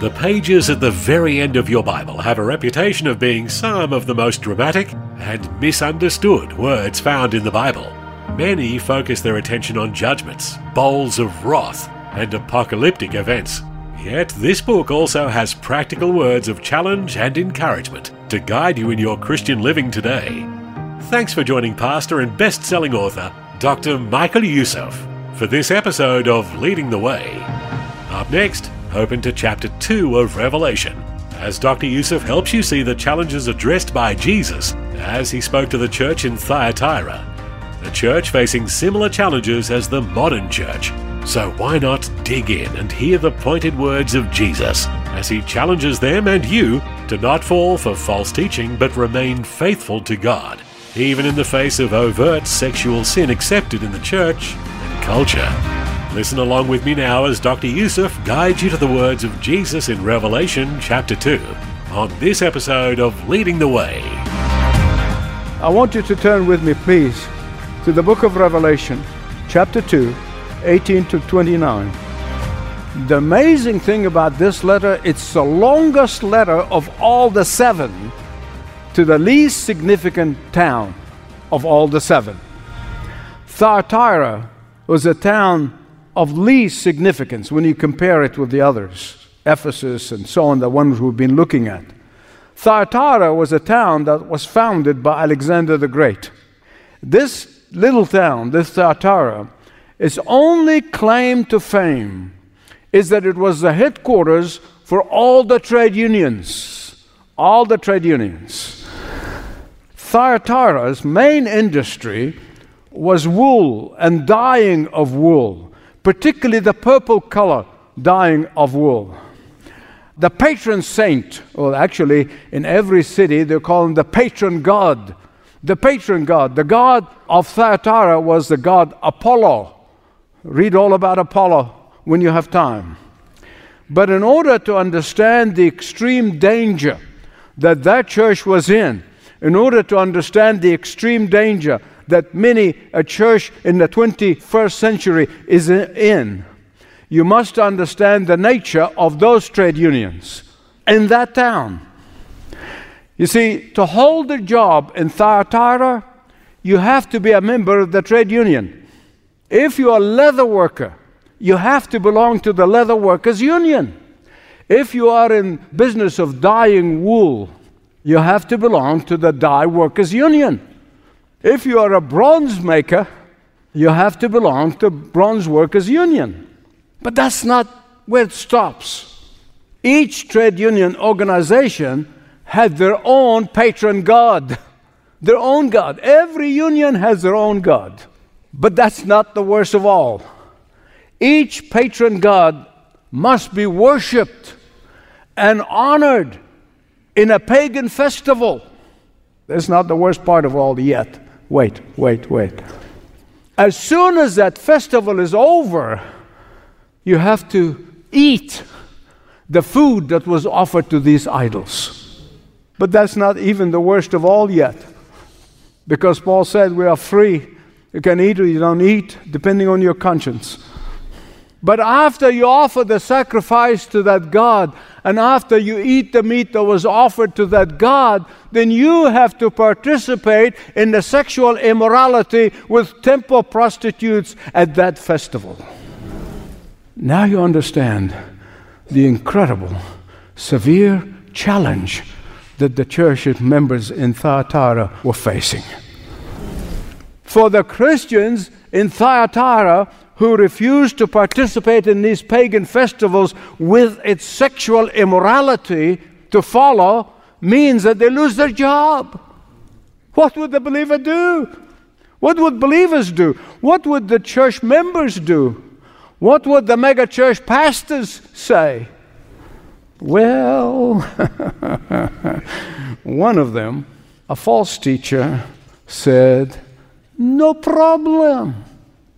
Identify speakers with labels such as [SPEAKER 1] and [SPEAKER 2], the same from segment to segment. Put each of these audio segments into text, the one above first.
[SPEAKER 1] The pages at the very end of your Bible have a reputation of being some of the most dramatic and misunderstood words found in the Bible. Many focus their attention on judgments, bowls of wrath, and apocalyptic events. Yet this book also has practical words of challenge and encouragement to guide you in your Christian living today. Thanks for joining pastor and best-selling author Dr. Michael Youssef for this episode of Leading the Way. Up next, open to chapter 2 of Revelation, as Dr. Youssef helps you see the challenges addressed by Jesus as he spoke to the church in Thyatira, a church facing similar challenges as the modern church. So why not dig in and hear the pointed words of Jesus as he challenges them and you to not fall for false teaching but remain faithful to God, even in the face of overt sexual sin accepted in the church and culture. Listen along with me now as Dr. Youssef guides you to the words of Jesus in Revelation chapter 2 on this episode of Leading the Way.
[SPEAKER 2] I want you to turn with me, please, to the book of Revelation, chapter 2, 18 to 29. The amazing thing about this letter, it's the longest letter of all the seven to the least significant town of all the seven. Thyatira was a town of least significance when you compare it with the others, Ephesus and so on, the ones we've been looking at. Thyatira was a town that was founded by Alexander the Great. This little town, this Thyatira, its only claim to fame is that it was the headquarters for all the trade unions. All the trade unions. Thyatira's main industry was wool and dyeing of wool particularly the purple color dyeing of wool. The patron saint, well, actually, in every city, they call him the patron god. The patron god, the god of Thyatira was the god Apollo. Read all about Apollo when you have time. But in order to understand the extreme danger that that church was in, in order to understand the extreme danger that many a church in the 21st century is in, you must understand the nature of those trade unions in that town. You see, to hold a job in Thyatira, you have to be a member of the trade union. If you're a leather worker, you have to belong to the leather workers union. If you are in business of dyeing wool, you have to belong to the dye workers union. If you are a bronze maker, you have to belong to Bronze Workers Union. But that's not where it stops. Each trade union organization had their own patron god, their own god. Every union has their own god. But that's not the worst of all. Each patron god must be worshiped and honored in a pagan festival. That's not the worst part of all yet. Wait, wait, wait. As soon as that festival is over, you have to eat the food that was offered to these idols. But that's not even the worst of all yet. Because Paul said we are free. You can eat or you don't eat, depending on your conscience. But after you offer the sacrifice to that God, and after you eat the meat that was offered to that God, then you have to participate in the sexual immorality with temple prostitutes at that festival. Now you understand the incredible, severe challenge that the church members in Thyatira were facing. For the Christians in Thyatira, who refuse to participate in these pagan festivals with its sexual immorality to follow means that they lose their job. What would the believer do? What would believers do? What would the church members do? What would the megachurch pastors say? Well, one of them, a false teacher, said, No problem.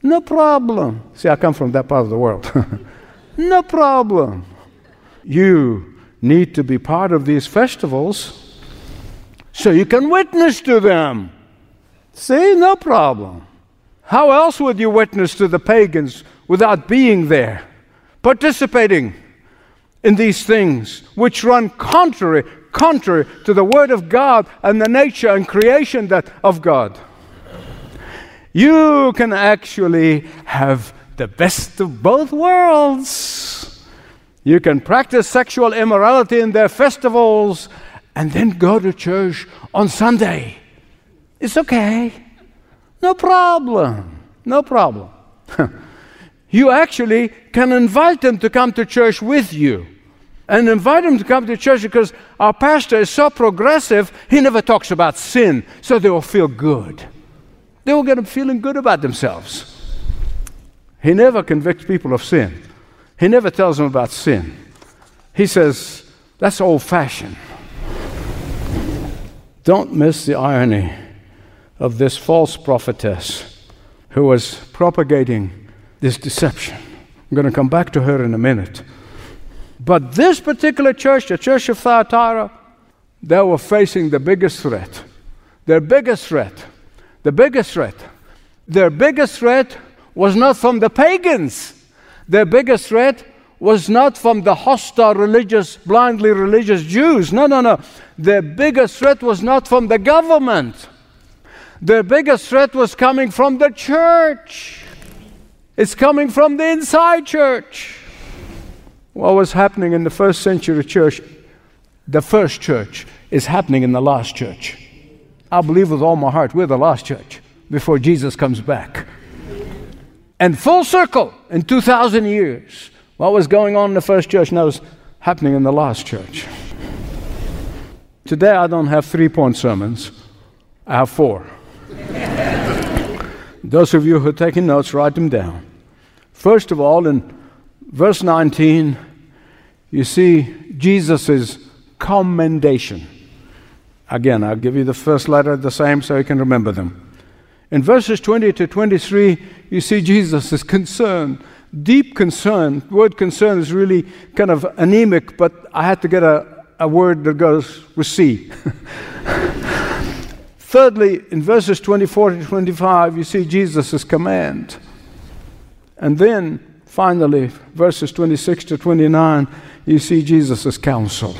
[SPEAKER 2] No problem. See, I come from that part of the world. no problem. You need to be part of these festivals so you can witness to them. See, no problem. How else would you witness to the pagans without being there, participating in these things which run contrary, contrary to the Word of God and the nature and creation that, of God? You can actually have the best of both worlds. You can practice sexual immorality in their festivals and then go to church on Sunday. It's okay. No problem. No problem. you actually can invite them to come to church with you. And invite them to come to church because our pastor is so progressive, he never talks about sin, so they will feel good. They will get them feeling good about themselves. He never convicts people of sin. He never tells them about sin. He says, that's old fashioned. Don't miss the irony of this false prophetess who was propagating this deception. I'm going to come back to her in a minute. But this particular church, the church of Thyatira, they were facing the biggest threat. Their biggest threat, the biggest threat, their biggest threat was not from the pagans. Their biggest threat was not from the hostile religious, blindly religious Jews. No, no, no. Their biggest threat was not from the government. Their biggest threat was coming from the church. It's coming from the inside church. What was happening in the first century church, the first church, is happening in the last church. I believe with all my heart we're the last church before Jesus comes back. And full circle in 2,000 years, what was going on in the first church now is happening in the last church. Today I don't have three point sermons, I have four. Those of you who are taking notes, write them down. First of all, in verse 19, you see Jesus' commendation. Again, I'll give you the first letter the same so you can remember them. In verses 20 to 23, you see Jesus' concern, deep concern. The word concern is really kind of anemic, but I had to get a, a word that goes with C. Thirdly, in verses 24 to 25, you see Jesus' command. And then, finally, verses 26 to 29, you see Jesus' counsel.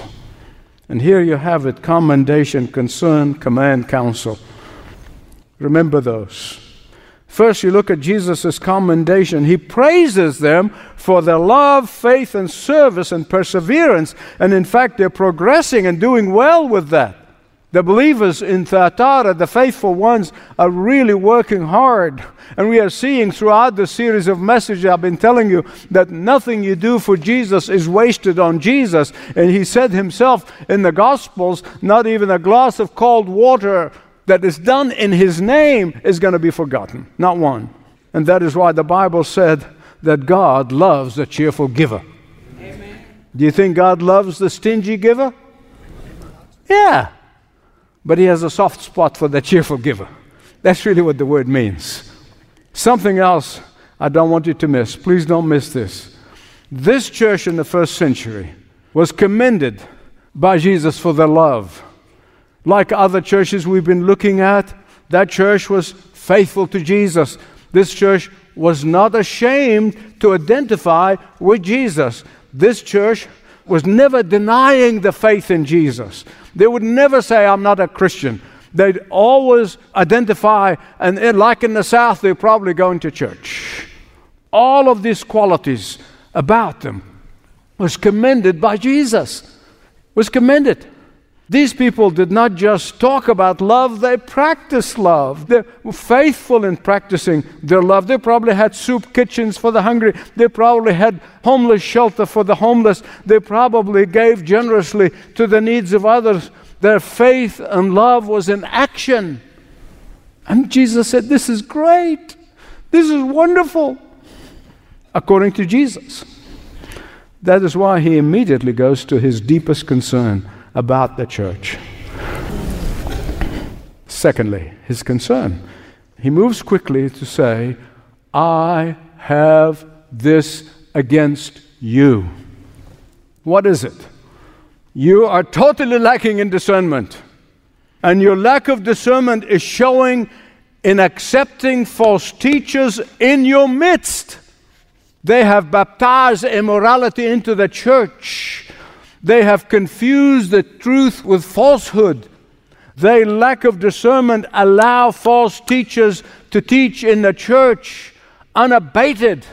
[SPEAKER 2] And here you have it commendation, concern, command, counsel. Remember those. First, you look at Jesus' commendation. He praises them for their love, faith, and service and perseverance. And in fact, they're progressing and doing well with that. The believers in Thyatira, the faithful ones, are really working hard. And we are seeing throughout the series of messages I've been telling you that nothing you do for Jesus is wasted on Jesus. And he said himself in the Gospels, not even a glass of cold water that is done in his name is going to be forgotten. Not one. And that is why the Bible said that God loves a cheerful giver. Amen. Do you think God loves the stingy giver? Yeah but he has a soft spot for the cheerful giver. That's really what the word means. Something else I don't want you to miss. Please don't miss this. This church in the first century was commended by Jesus for their love. Like other churches we've been looking at, that church was faithful to Jesus. This church was not ashamed to identify with Jesus. This church was never denying the faith in Jesus. They would never say, I'm not a Christian. They'd always identify, and like in the South, they're probably going to church. All of these qualities about them was commended by Jesus. Was commended. These people did not just talk about love, they practiced love. They were faithful in practicing their love. They probably had soup kitchens for the hungry. They probably had homeless shelter for the homeless. They probably gave generously to the needs of others. Their faith and love was in action. And Jesus said, This is great. This is wonderful. according to Jesus. That is why he immediately goes to his deepest concern about the church. Secondly, his concern. He moves quickly to say, I have this against you. What is it? You are totally lacking in discernment. And your lack of discernment is showing in accepting false teachers in your midst. They have baptized immorality into the church. They have confused the truth with falsehood. They lack of discernment allow false teachers to teach in the church unabated.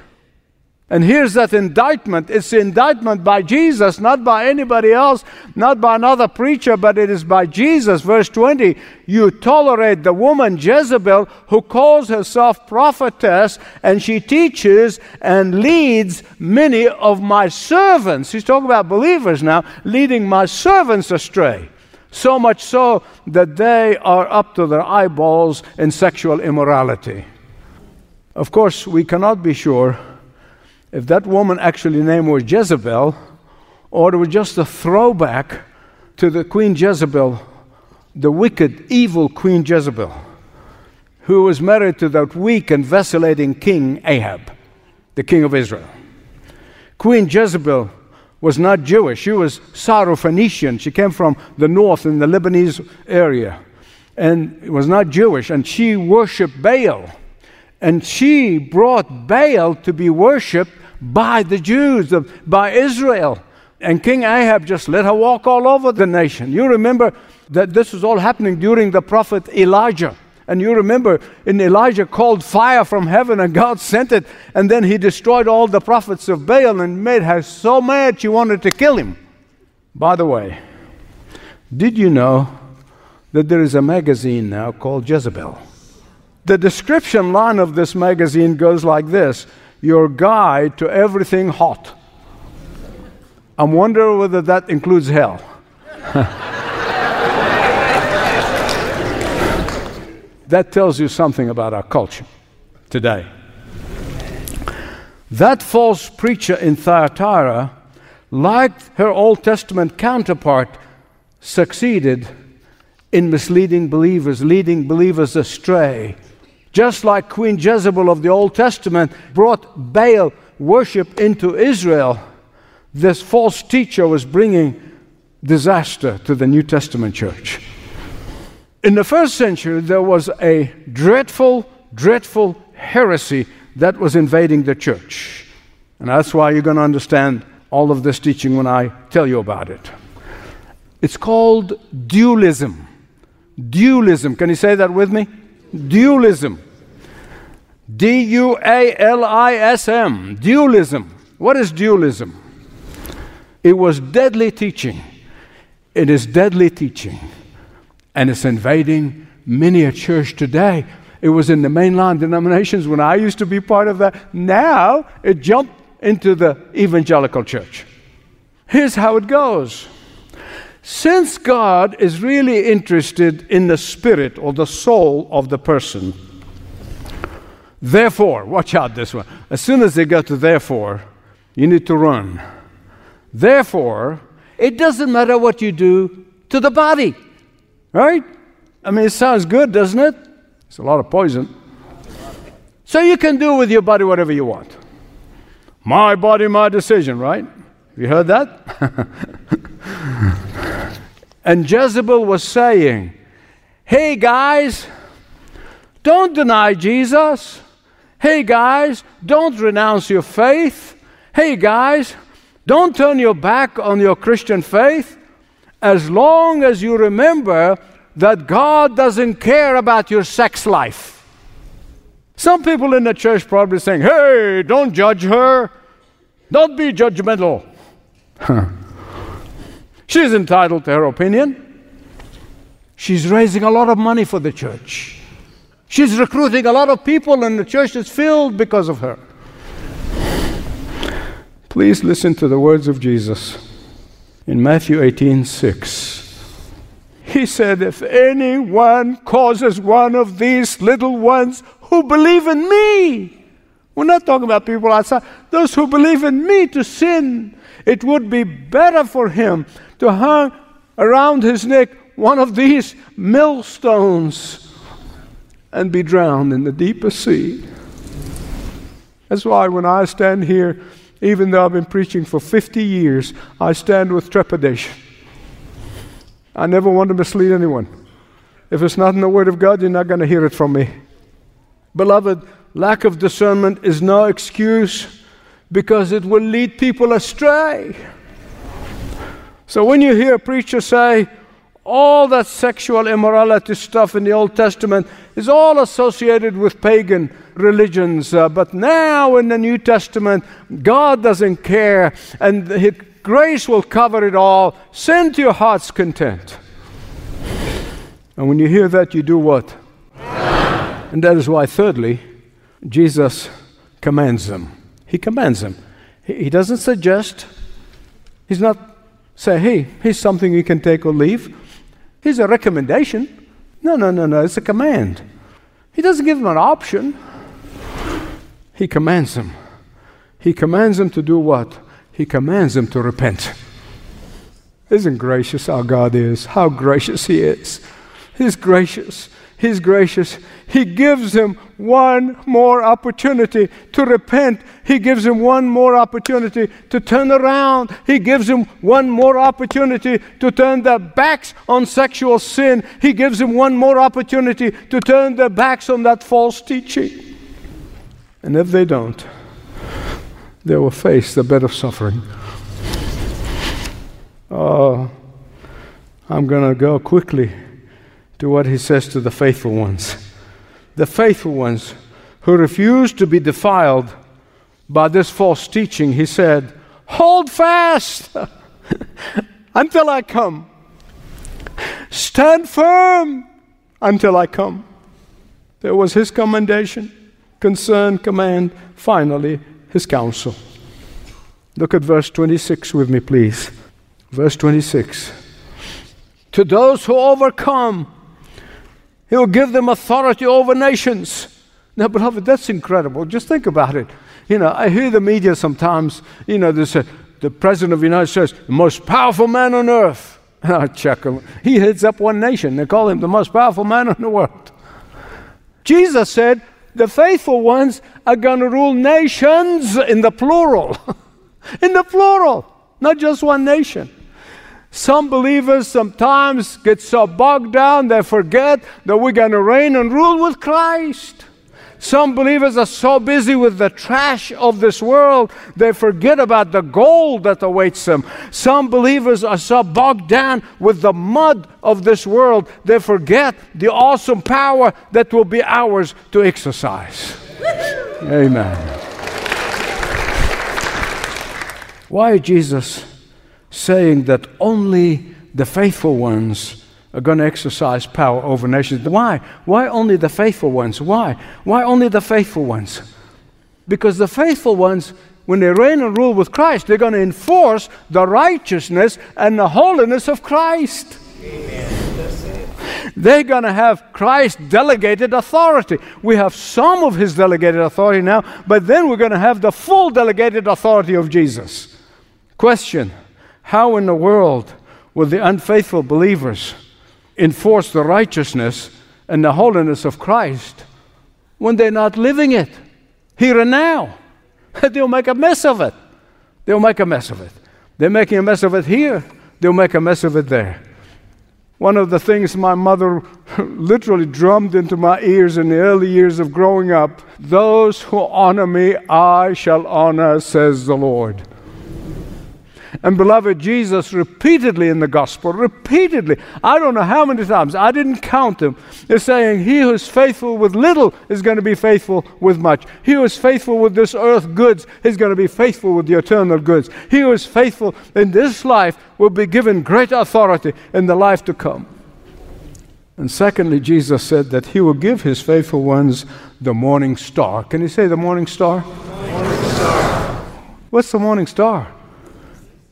[SPEAKER 2] And here's that indictment. It's indictment by Jesus, not by anybody else, not by another preacher, but it is by Jesus. Verse 20 You tolerate the woman Jezebel who calls herself prophetess, and she teaches and leads many of my servants. He's talking about believers now, leading my servants astray. So much so that they are up to their eyeballs in sexual immorality. Of course, we cannot be sure if that woman actually name was Jezebel, or it was just a throwback to the Queen Jezebel, the wicked, evil Queen Jezebel, who was married to that weak and vacillating king Ahab, the king of Israel. Queen Jezebel was not Jewish, she was Syrophoenician. She came from the north in the Lebanese area and was not Jewish, and she worshiped Baal. And she brought Baal to be worshiped by the Jews, by Israel. And King Ahab just let her walk all over the nation. You remember that this was all happening during the prophet Elijah. And you remember, in Elijah called fire from heaven, and God sent it, and then he destroyed all the prophets of Baal and made her so mad she wanted to kill him. By the way, did you know that there is a magazine now called Jezebel? The description line of this magazine goes like this Your guide to everything hot. I'm wondering whether that includes hell. that tells you something about our culture today. That false preacher in Thyatira, like her Old Testament counterpart, succeeded in misleading believers, leading believers astray just like Queen Jezebel of the Old Testament brought Baal worship into Israel, this false teacher was bringing disaster to the New Testament church. In the first century, there was a dreadful, dreadful heresy that was invading the church. And that's why you're going to understand all of this teaching when I tell you about it. It's called dualism. Dualism. Can you say that with me? Dualism. D U A L I S M, dualism. What is dualism? It was deadly teaching. It is deadly teaching. And it's invading many a church today. It was in the mainline denominations when I used to be part of that. Now it jumped into the evangelical church. Here's how it goes. Since God is really interested in the spirit or the soul of the person, Therefore, watch out this one. As soon as they go to therefore, you need to run. Therefore, it doesn't matter what you do to the body. Right? I mean, it sounds good, doesn't it? It's a lot of poison. So you can do with your body whatever you want. My body, my decision, right? You heard that? and Jezebel was saying, Hey guys, don't deny Jesus. Hey guys, don't renounce your faith. Hey guys, don't turn your back on your Christian faith as long as you remember that God doesn't care about your sex life. Some people in the church probably saying, hey, don't judge her. Don't be judgmental. She's entitled to her opinion. She's raising a lot of money for the church. She's recruiting a lot of people, and the church is filled because of her. Please listen to the words of Jesus in Matthew 18 6. He said, If anyone causes one of these little ones who believe in me, We're not talking about people outside. Those who believe in me to sin. It would be better for him to hang around his neck one of these millstones and be drowned in the deepest sea. That's why when I stand here, even though I've been preaching for 50 years, I stand with trepidation. I never want to mislead anyone. If it's not in the Word of God, you're not going to hear it from me. Beloved, lack of discernment is no excuse because it will lead people astray. So when you hear a preacher say, all that sexual immorality stuff in the Old Testament is all associated with pagan religions. Uh, but now in the New Testament, God doesn't care, and His grace will cover it all. Send to your heart's content. And when you hear that, you do what? And that is why, thirdly, Jesus commands them. He commands them. He doesn't suggest, He's not saying, hey, here's something you can take or leave. Here's a recommendation. No, no, no, no, it's a command. He doesn't give them an option. He commands them. He commands them to do what? He commands them to repent. Isn't gracious our God is? How gracious He is. He's gracious. He's gracious. He gives him one more opportunity to repent. He gives him one more opportunity to turn around. He gives him one more opportunity to turn their backs on sexual sin. He gives him one more opportunity to turn their backs on that false teaching. And if they don't, they will face the bed of suffering. Oh, I'm going to go quickly to what he says to the faithful ones. The faithful ones who refuse to be defiled by this false teaching, he said, Hold fast until I come. Stand firm until I come. There was his commendation, concern, command, finally, his counsel. Look at verse 26 with me, please. Verse 26. To those who overcome, He'll give them authority over nations. Now, beloved, that's incredible. Just think about it. You know, I hear the media sometimes, you know, they say, the President of the United States, the most powerful man on earth. And I check him. He heads up one nation. They call him the most powerful man in the world. Jesus said, the faithful ones are going to rule nations in the plural. in the plural, not just one nation. Some believers sometimes get so bogged down they forget that we're going to reign and rule with Christ. Some believers are so busy with the trash of this world, they forget about the gold that awaits them. Some believers are so bogged down with the mud of this world, they forget the awesome power that will be ours to exercise. Amen. Why Jesus saying that only the faithful ones are going to exercise power over nations. Why? Why only the faithful ones? Why? Why only the faithful ones? Because the faithful ones, when they reign and rule with Christ, they're going to enforce the righteousness and the holiness of Christ. Amen. They're going to have Christ delegated authority. We have some of his delegated authority now, but then we're going to have the full delegated authority of Jesus. Question how in the world will the unfaithful believers enforce the righteousness and the holiness of Christ when they're not living it here and now? They'll make a mess of it. They'll make a mess of it. They're making a mess of it here, they'll make a mess of it there. One of the things my mother literally drummed into my ears in the early years of growing up those who honor me, I shall honor, says the Lord. And beloved, Jesus repeatedly in the gospel, repeatedly, I don't know how many times, I didn't count them, is saying, He who is faithful with little is going to be faithful with much. He who is faithful with this earth goods is going to be faithful with the eternal goods. He who is faithful in this life will be given great authority in the life to come. And secondly, Jesus said that He will give His faithful ones the morning star. Can you say the morning star? Morning star. What's the morning star?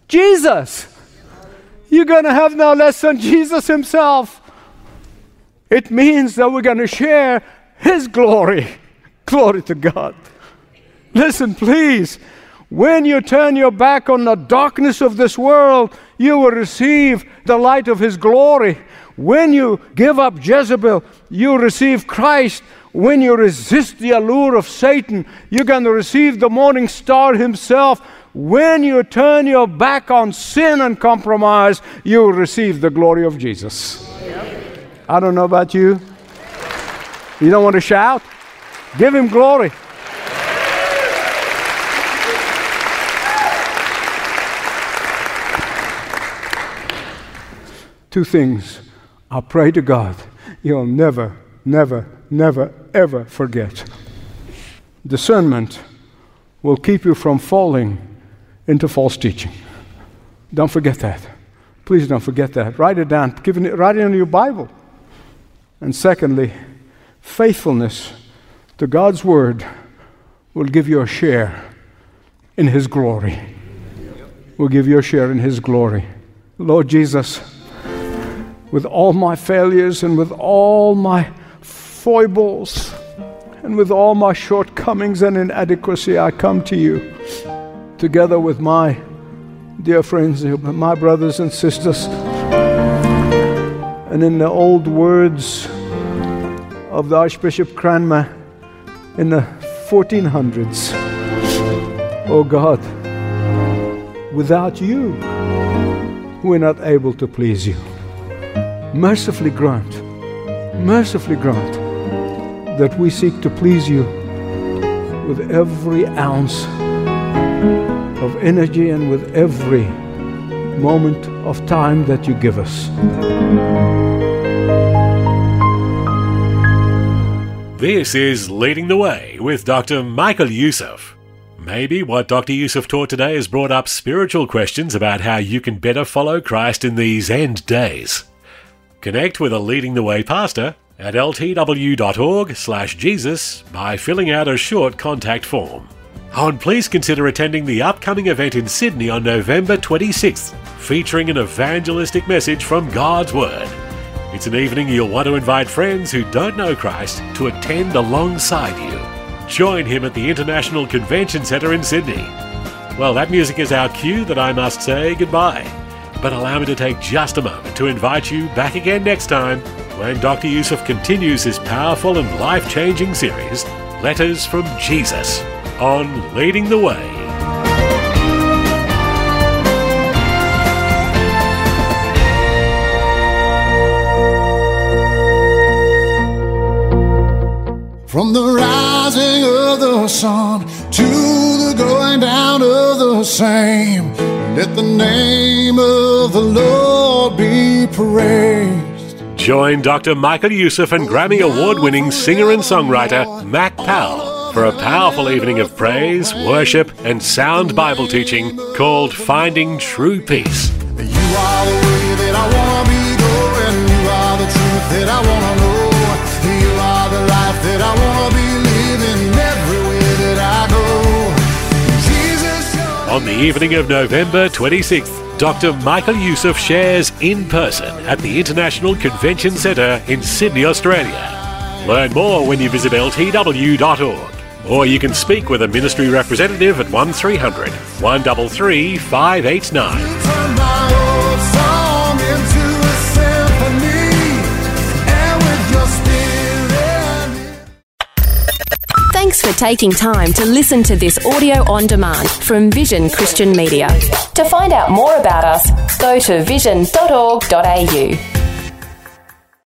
[SPEAKER 2] Jesus. You're going to have no less than Jesus Himself. It means that we're going to share His glory. Glory to God. Listen, please. When you turn your back on the darkness of this world, you will receive the light of His glory. When you give up Jezebel, you receive Christ. When you resist the allure of Satan, you're going to receive the morning star himself. When you turn your back on sin and compromise, you will receive the glory of Jesus. I don't know about you. You don't want to shout? Give him glory. Two things. I pray to God you'll never, never, never, ever forget. Discernment will keep you from falling into false teaching. Don't forget that. Please don't forget that. Write it down. Give it, write it in your Bible. And secondly, faithfulness to God's word will give you a share in His glory. Will give you a share in His glory. Lord Jesus, with all my failures and with all my foibles and with all my shortcomings and inadequacy, I come to you together with my dear friends, my brothers and sisters. And in the old words of the Archbishop Cranmer in the 1400s, oh God, without you, we're not able to please you mercifully grant, mercifully grant that we seek to please you with every ounce of energy and with every moment of time that you give us.
[SPEAKER 1] This is Leading the Way with Dr. Michael Youssef. Maybe what Dr. Youssef taught today has brought up spiritual questions about how you can better follow Christ in these end days. Connect with a Leading the Way pastor at ltw.org slash Jesus by filling out a short contact form. And please consider attending the upcoming event in Sydney on November 26th, featuring an evangelistic message from God's Word. It's an evening you'll want to invite friends who don't know Christ to attend alongside you. Join him at the International Convention Centre in Sydney. Well, that music is our cue that I must say goodbye but allow me to take just a moment to invite you back again next time when Dr. Youssef continues his powerful and life changing series, Letters from Jesus, on Leading the Way.
[SPEAKER 3] From the rising of the sun to the going down of the same, let the name of the Lord be praised.
[SPEAKER 1] Join Dr. Michael Youssef and Grammy Award winning singer and songwriter Mac Powell for a powerful evening of praise, worship, and sound Bible teaching called Finding True Peace.
[SPEAKER 3] You are the way that I want to be going. You are the truth that I want to know. You are the life that I want to be living everywhere that I go. Jesus,
[SPEAKER 1] On the evening of November 26th, Dr. Michael Youssef shares in person at the International Convention Centre in Sydney, Australia. Learn more when you visit ltw.org. Or you can speak with a ministry representative at 1300 133 589.
[SPEAKER 3] Turn my old song into a symphony, and with your spirit.
[SPEAKER 4] Thanks for taking time to listen to this audio on demand from Vision Christian Media. To find out more about us, go to vision.org.au.